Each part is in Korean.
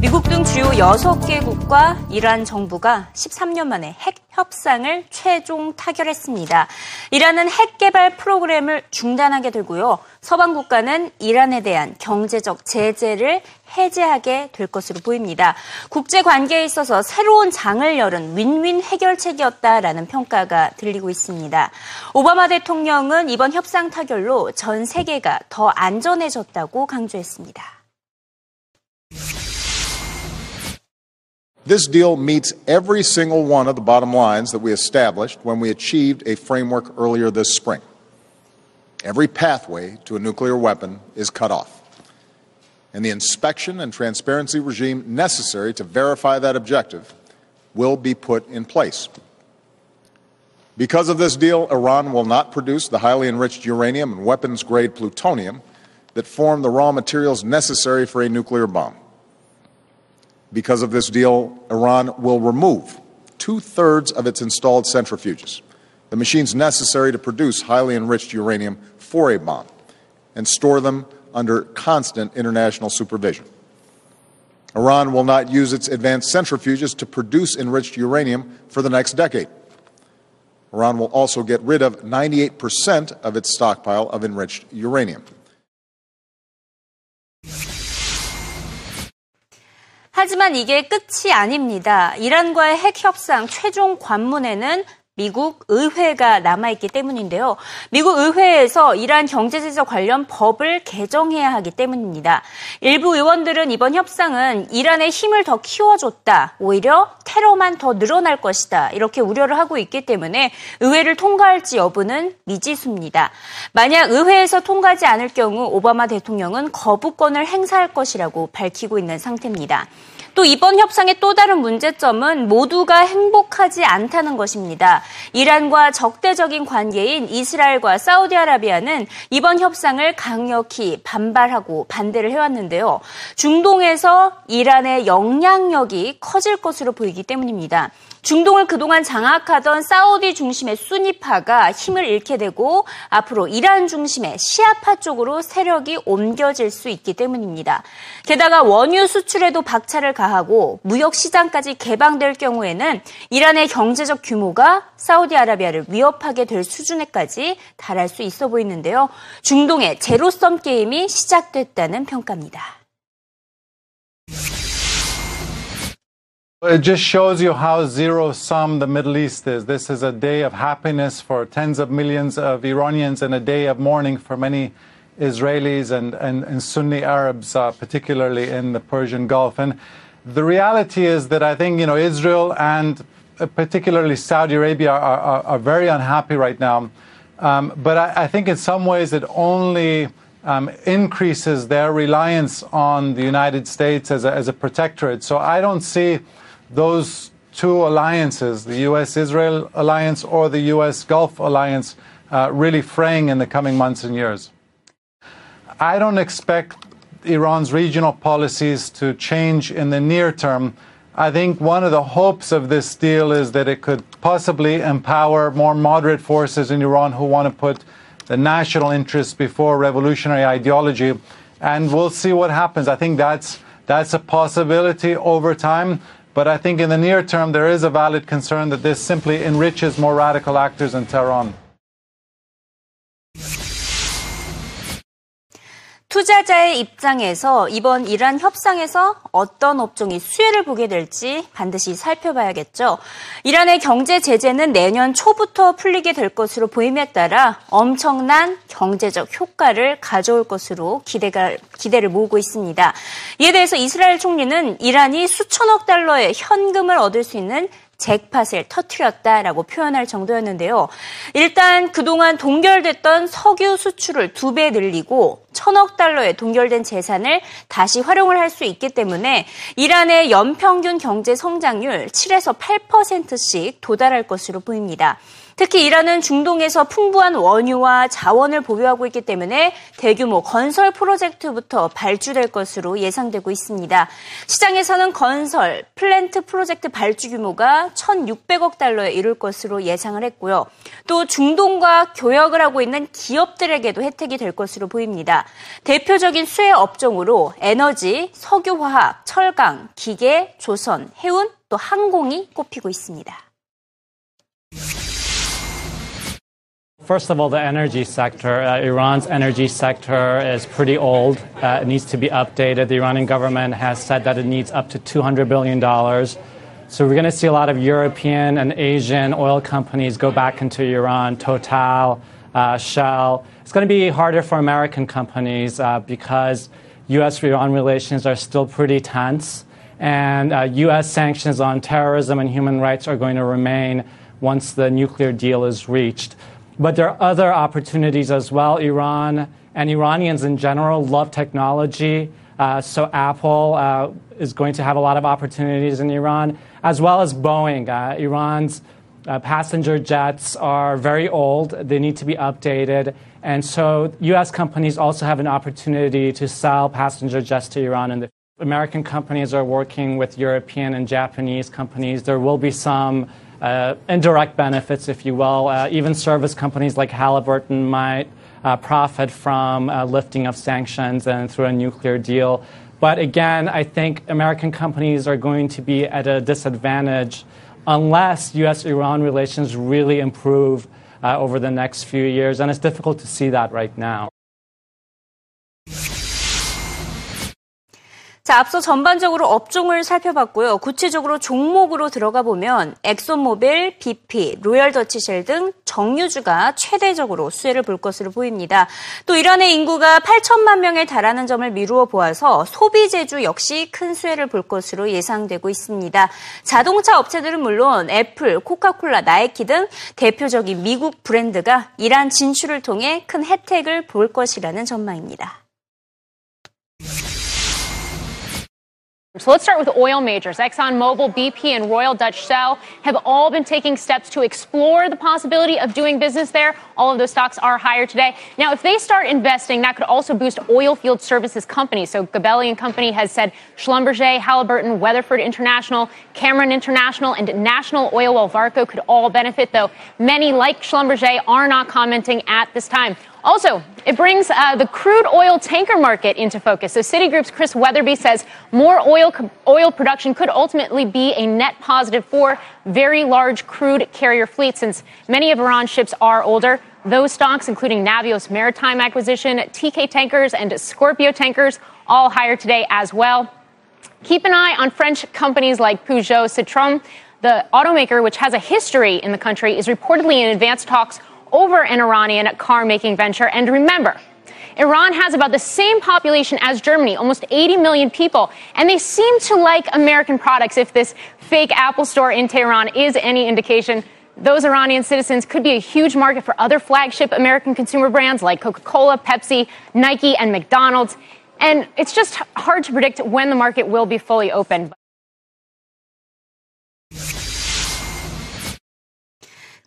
미국 등 주요 6개국과 이란 정부가 13년 만에 핵 협상을 최종 타결했습니다. 이란은 핵 개발 프로그램을 중단하게 되고요. 서방 국가는 이란에 대한 경제적 제재를 해제하게 될 것으로 보입니다. 국제 관계에 있어서 새로운 장을 열은 윈윈 해결책이었다라는 평가가 들리고 있습니다. 오바마 대통령은 이번 협상 타결로 전 세계가 더 안전해졌다고 강조했습니다. This deal meets every single one of the bottom lines that we established when we achieved a framework earlier this spring. Every pathway to a nuclear weapon is cut off. And the inspection and transparency regime necessary to verify that objective will be put in place. Because of this deal, Iran will not produce the highly enriched uranium and weapons grade plutonium that form the raw materials necessary for a nuclear bomb. Because of this deal, Iran will remove two thirds of its installed centrifuges, the machines necessary to produce highly enriched uranium for a bomb, and store them under constant international supervision. Iran will not use its advanced centrifuges to produce enriched uranium for the next decade. Iran will also get rid of 98% of its stockpile of enriched uranium. 하지만 이게 끝이 아닙니다. 이란과의 핵 협상 최종 관문에는 미국 의회가 남아있기 때문인데요. 미국 의회에서 이란 경제제재 관련 법을 개정해야 하기 때문입니다. 일부 의원들은 이번 협상은 이란의 힘을 더 키워줬다. 오히려 테러만 더 늘어날 것이다. 이렇게 우려를 하고 있기 때문에 의회를 통과할지 여부는 미지수입니다. 만약 의회에서 통과하지 않을 경우 오바마 대통령은 거부권을 행사할 것이라고 밝히고 있는 상태입니다. 또 이번 협상의 또 다른 문제점은 모두가 행복하지 않다는 것입니다. 이란과 적대적인 관계인 이스라엘과 사우디아라비아는 이번 협상을 강력히 반발하고 반대를 해왔는데요. 중동에서 이란의 영향력이 커질 것으로 보이기 때문입니다. 중동을 그동안 장악하던 사우디 중심의 수니파가 힘을 잃게 되고 앞으로 이란 중심의 시아파 쪽으로 세력이 옮겨질 수 있기 때문입니다. 게다가 원유 수출에도 박차를 가하고 무역 시장까지 개방될 경우에는 이란의 경제적 규모가 사우디아라비아를 위협하게 될 수준에까지 달할 수 있어 보이는데요. 중동의 제로섬 게임이 시작됐다는 평가입니다. It just shows you how zero sum the Middle East is. This is a day of happiness for tens of millions of Iranians and a day of mourning for many Israelis and, and, and Sunni Arabs, uh, particularly in the Persian Gulf. And the reality is that I think, you know, Israel and uh, particularly Saudi Arabia are, are, are very unhappy right now. Um, but I, I, think in some ways it only um, increases their reliance on the United States as a, as a protectorate. So I don't see those two alliances, the U.S. Israel alliance or the U.S. Gulf alliance, uh, really fraying in the coming months and years. I don't expect Iran's regional policies to change in the near term. I think one of the hopes of this deal is that it could possibly empower more moderate forces in Iran who want to put the national interests before revolutionary ideology. And we'll see what happens. I think that's, that's a possibility over time. But I think in the near term, there is a valid concern that this simply enriches more radical actors in Tehran. 투자자의 입장에서 이번 이란 협상에서 어떤 업종이 수혜를 보게 될지 반드시 살펴봐야겠죠. 이란의 경제 제재는 내년 초부터 풀리게 될 것으로 보임에 따라 엄청난 경제적 효과를 가져올 것으로 기대가, 기대를 모으고 있습니다. 이에 대해서 이스라엘 총리는 이란이 수천억 달러의 현금을 얻을 수 있는 잭팟을 터트렸다라고 표현할 정도였는데요. 일단 그동안 동결됐던 석유 수출을 두 배 늘리고 천억 달러의 동결된 재산을 다시 활용을 할 수 있기 때문에 이란의 연평균 경제 성장률 7에서 8%씩 도달할 것으로 보입니다. 특히 이란은 중동에서 풍부한 원유와 자원을 보유하고 있기 때문에 대규모 건설 프로젝트부터 발주될 것으로 예상되고 있습니다. 시장에서는 건설, 플랜트 프로젝트 발주 규모가 1,600억 달러에 이를 것으로 예상을 했고요. 또 중동과 교역을 하고 있는 기업들에게도 혜택이 될 것으로 보입니다. 대표적인 수혜 업종으로 에너지, 석유화학, 철강, 기계, 조선, 해운, 또 항공이 꼽히고 있습니다. First of all, the energy sector. Uh, Iran's energy sector is pretty old. Uh, it needs to be updated. The Iranian government has said that it needs up to $200 billion. So we're going to see a lot of European and Asian oil companies go back into Iran, Total, uh, Shell. It's going to be harder for American companies uh, because U.S. Iran relations are still pretty tense. And U.S. Uh, sanctions on terrorism and human rights are going to remain once the nuclear deal is reached. But there are other opportunities as well. Iran and Iranians in general love technology. Uh, so Apple uh, is going to have a lot of opportunities in Iran, as well as Boeing. Uh, Iran's uh, passenger jets are very old. They need to be updated. And so U.S. companies also have an opportunity to sell passenger jets to Iran And the American companies are working with European and Japanese companies. There will be some uh, indirect benefits, if you will. Uh, even service companies like Halliburton might uh, profit from uh, lifting of sanctions and through a nuclear deal. But again, I think American companies are going to be at a disadvantage unless U.S. Iran relations really improve uh, over the next few years. And it's difficult to see that right now. 자, 앞서 전반적으로 업종을 살펴봤고요. 구체적으로 종목으로 들어가 보면 엑소모빌, BP, 로열 더치쉘 등 정유주가 최대적으로 수혜를 볼 것으로 보입니다. 또 이란의 인구가 8천만 명에 달하는 점을 미루어 보아서 소비재주 역시 큰 수혜를 볼 것으로 예상되고 있습니다. 자동차 업체들은 물론 애플, 코카콜라, 나이키 등 대표적인 미국 브랜드가 이란 진출을 통해 큰 혜택을 볼 것이라는 전망입니다. So let's start with oil majors. ExxonMobil, BP, and Royal Dutch Shell have all been taking steps to explore the possibility of doing business there. All of those stocks are higher today. Now, if they start investing, that could also boost oil field services companies. So Gabelli and Company has said Schlumberger, Halliburton, Weatherford International, Cameron International, and National Oil Well Varco could all benefit, though many, like Schlumberger, are not commenting at this time. Also, it brings uh, the crude oil tanker market into focus. So Citigroup's Chris Weatherby says more oil oil production could ultimately be a net positive for very large crude carrier fleets, since many of Iran's ships are older. Those stocks, including Navios Maritime Acquisition, TK Tankers, and Scorpio Tankers, all higher today as well. Keep an eye on French companies like Peugeot, Citroën. The automaker, which has a history in the country, is reportedly in advanced talks over an Iranian car making venture. And remember, Iran has about the same population as Germany, almost 80 million people, and they seem to like American products. If this fake Apple store in Tehran is any indication, those Iranian citizens could be a huge market for other flagship American consumer brands like Coca Cola, Pepsi, Nike, and McDonald's. And it's just hard to predict when the market will be fully open.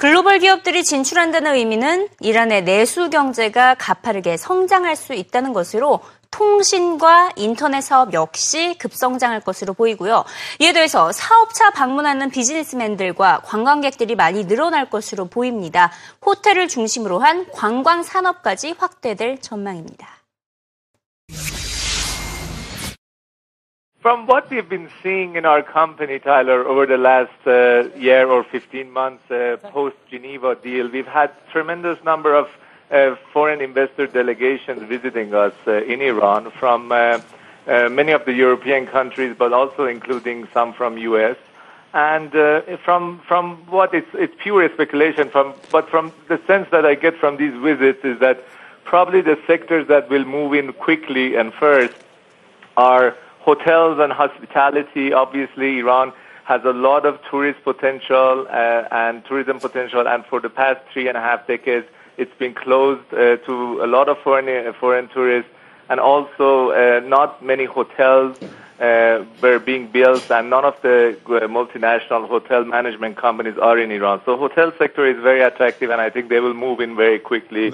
글로벌 기업들이 진출한다는 의미는 이란의 내수 경제가 가파르게 성장할 수 있다는 것으로 통신과 인터넷 사업 역시 급성장할 것으로 보이고요. 이에 더해서 사업차 방문하는 비즈니스맨들과 관광객들이 많이 늘어날 것으로 보입니다. 호텔을 중심으로 한 관광 산업까지 확대될 전망입니다. From what we've been seeing in our company, Tyler, over the last uh, year or 15 months uh, post Geneva deal, we've had tremendous number of uh, foreign investor delegations visiting us uh, in Iran from uh, uh, many of the European countries, but also including some from U.S. And from from what it's it's pure speculation. From but from the sense that I get from these visits is that probably the sectors that will move in quickly and first are hotels and hospitality, obviously, Iran has a lot of tourist potential uh, and tourism potential, and for the past three and a half decades, it's been closed uh, to a lot of foreign uh, foreign tourists, and also uh, not many hotels uh, were being built, and none of the uh, multinational hotel management companies are in Iran. So hotel sector is very attractive, and I think they will move in very quickly.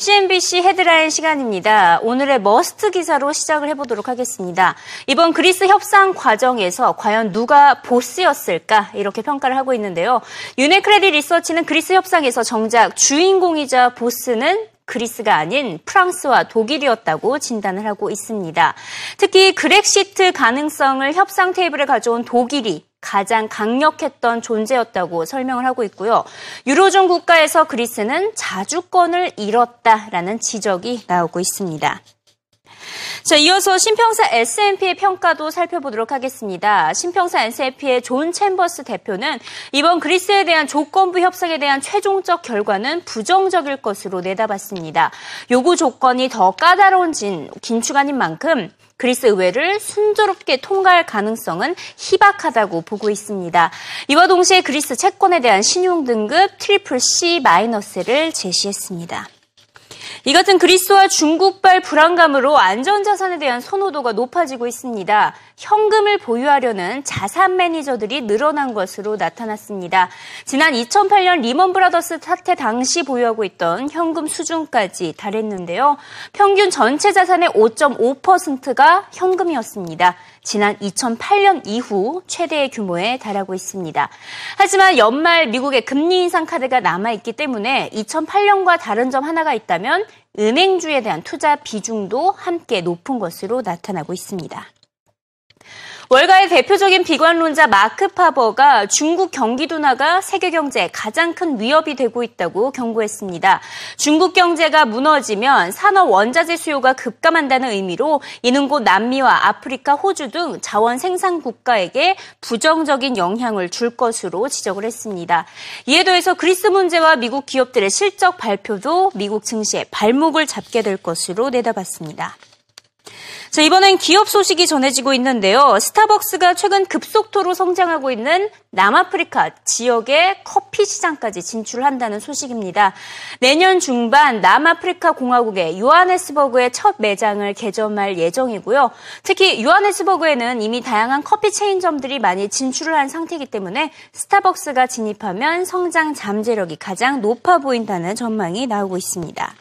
CNBC 헤드라인 시간입니다. 오늘의 must 기사로 시작을 해보도록 하겠습니다. 이번 그리스 협상 과정에서 과연 누가 보스였을까 이렇게 평가를 하고 있는데요. 유니크레딧 리서치는 그리스 협상에서 정작 주인공이자 보스는 그리스가 아닌 프랑스와 독일이었다고 진단을 하고 있습니다. 특히 그렉시트 가능성을 협상 테이블에 가져온 독일이 가장 강력했던 존재였다고 설명을 하고 있고요. 유로존 국가에서 그리스는 자주권을 잃었다라는 지적이 나오고 있습니다. 자, 이어서 신평사 S&P의 평가도 살펴보도록 하겠습니다. 신평사 S&P의 존 챔버스 대표는 이번 그리스에 대한 조건부 협상에 대한 최종적 결과는 부정적일 것으로 내다봤습니다. 요구 조건이 더 까다로운 진, 긴축안인 만큼 그리스 의회를 순조롭게 통과할 가능성은 희박하다고 보고 있습니다. 이와 동시에 그리스 채권에 대한 신용 등급 트리플 C 마이너스를 제시했습니다. 이 같은 그리스와 중국발 불안감으로 안전자산에 대한 선호도가 높아지고 있습니다. 현금을 보유하려는 자산 매니저들이 늘어난 것으로 나타났습니다. 지난 2008년 리먼 브라더스 사태 당시 보유하고 있던 현금 수준까지 달했는데요. 평균 전체 자산의 5.5%가 현금이었습니다. 지난 2008년 이후 최대의 규모에 달하고 있습니다. 하지만 연말 미국의 금리 인상 카드가 남아있기 때문에 2008년과 다른 점 하나가 있다면 은행주에 대한 투자 비중도 함께 높은 것으로 나타나고 있습니다. 월가의 대표적인 비관론자 마크 파버가 중국 경기 둔화가 세계 경제에 가장 큰 위협이 되고 있다고 경고했습니다. 중국 경제가 무너지면 산업 원자재 수요가 급감한다는 의미로 이는 곧 남미와 아프리카, 호주 등 자원 생산 국가에게 부정적인 영향을 줄 것으로 지적을 했습니다. 이에 더해서 그리스 문제와 미국 기업들의 실적 발표도 미국 증시에 발목을 잡게 될 것으로 내다봤습니다. 자, 이번엔 기업 소식이 전해지고 있는데요. 스타벅스가 최근 급속도로 성장하고 있는 남아프리카 지역의 커피 시장까지 진출한다는 소식입니다. 내년 중반 남아프리카 공화국의 요하네스버그의 첫 매장을 개점할 예정이고요. 특히 요하네스버그에는 이미 다양한 커피 체인점들이 많이 진출을 한 상태이기 때문에 스타벅스가 진입하면 성장 잠재력이 가장 높아 보인다는 전망이 나오고 있습니다.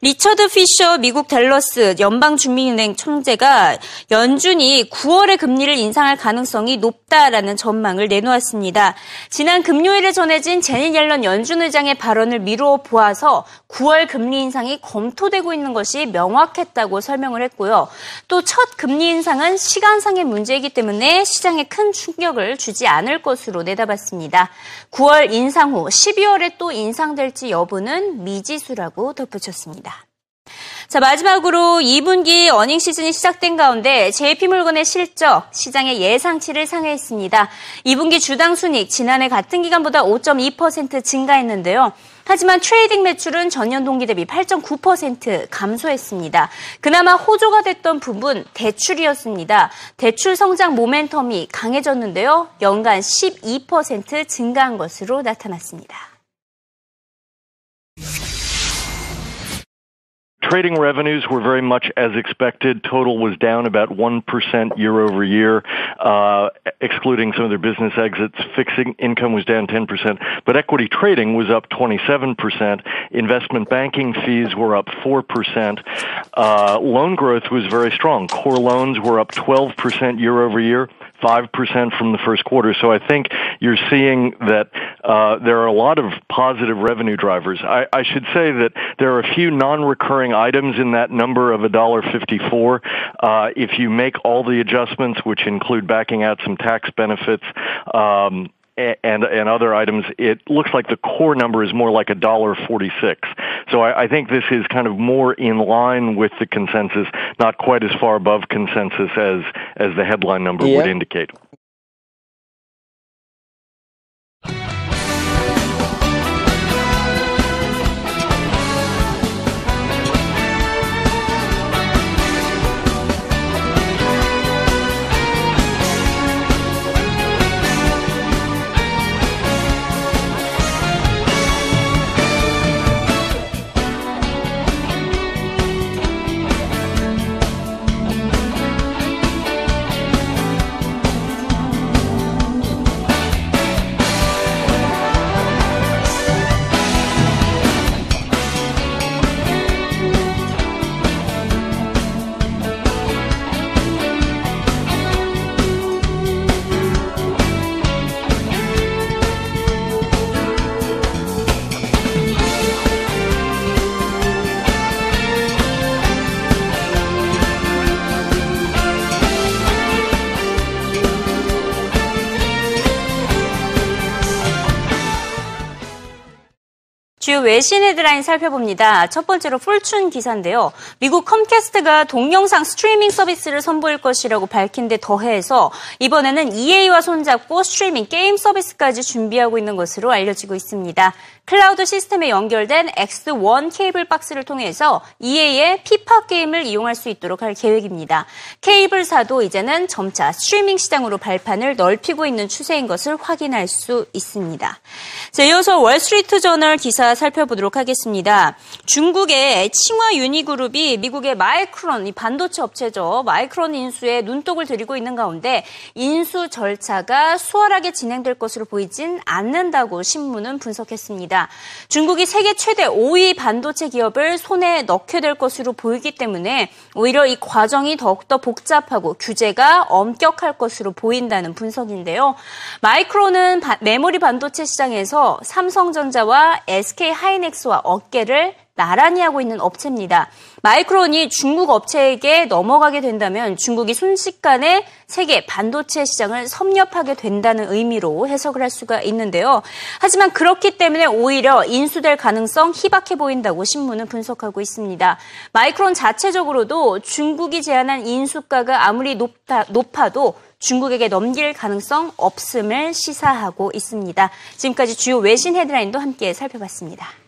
리처드 피셔 미국 댈러스 연방 주민은행 총재가 연준이 9월에 금리를 인상할 가능성이 높다라는 전망을 내놓았습니다. 지난 금요일에 전해진 제니 옐런 연준 의장의 발언을 미루어 보아서 9월 금리 인상이 검토되고 있는 것이 명확했다고 설명을 했고요. 또 첫 금리 인상은 시간상의 문제이기 때문에 시장에 큰 충격을 주지 않을 것으로 내다봤습니다. 9월 인상 후 12월에 또 인상될지 여부는 미지수라고 덧붙였습니다. 자, 마지막으로 2분기 earning 시즌이 시작된 가운데 JP모건의 실적, 시장의 예상치를 상회했습니다. 2분기 주당 순익 지난해 같은 기간보다 5.2% 증가했는데요. 하지만 trading 매출은 전년 동기 대비 8.9% 감소했습니다. 그나마 호조가 됐던 부분 대출이었습니다. 대출 성장 모멘텀이 강해졌는데요. 연간 12% 증가한 것으로 나타났습니다. Trading revenues were very much as expected. Total was down about 1% year over year, uh, excluding some of their business exits. Fixing income was down 10%, but equity trading was up 27%. Investment banking fees were up 4%. Uh, loan growth was very strong. Core loans were up 12% year over year. 5% from the first quarter. So I think you're seeing that uh, there are a lot of positive revenue drivers. I, I should say that there are a few non-recurring items in that number of $1.54. Uh, if you make all the adjustments, which include backing out some tax benefits, um, and and other items, it looks like the core number is more like a dollar forty six. So I, I think this is kind of more in line with the consensus, not quite as far above consensus as as the headline number would indicate. 주요 외신 헤드라인 살펴봅니다. 첫 번째로 포춘 기사인데요. 미국 컴캐스트가 동영상 스트리밍 서비스를 선보일 것이라고 밝힌 데 더해서 이번에는 EA와 손잡고 스트리밍 게임 서비스까지 준비하고 있는 것으로 알려지고 있습니다. 클라우드 시스템에 연결된 X1 케이블 박스를 통해서 EA의 피파 게임을 이용할 수 있도록 할 계획입니다. 케이블사도 이제는 점차 스트리밍 시장으로 발판을 넓히고 있는 추세인 것을 확인할 수 있습니다. 자, 이어서 월스트리트 저널 기사 살펴보도록 하겠습니다. 중국의 칭화 유니그룹이 미국의 마이크론, 이 반도체 업체죠. 마이크론 인수에 눈독을 들이고 있는 가운데 인수 절차가 수월하게 진행될 것으로 보이진 않는다고 신문은 분석했 습니다. 중국이 세계 최대 5위 반도체 기업을 손에 넣게 될 것으로 보이기 때문에 오히려 이 과정이 더욱더 복잡하고 규제가 엄격할 것으로 보인다는 분석인데요. 마이크론은 메모리 반도체 시장에서 삼성전자와 SK 하이닉스와 어깨를 나란히 하고 있는 업체입니다. 마이크론이 중국 업체에게 넘어가게 된다면 중국이 순식간에 세계 반도체 시장을 섭렵하게 된다는 의미로 해석을 할 수가 있는데요. 하지만 그렇기 때문에 오히려 인수될 가능성 희박해 보인다고 신문은 분석하고 있습니다. 마이크론 자체적으로도 중국이 제안한 인수가가 아무리 높다, 높아도 중국에게 넘길 가능성 없음을 시사하고 있습니다. 지금까지 주요 외신 헤드라인도 함께 살펴봤습니다.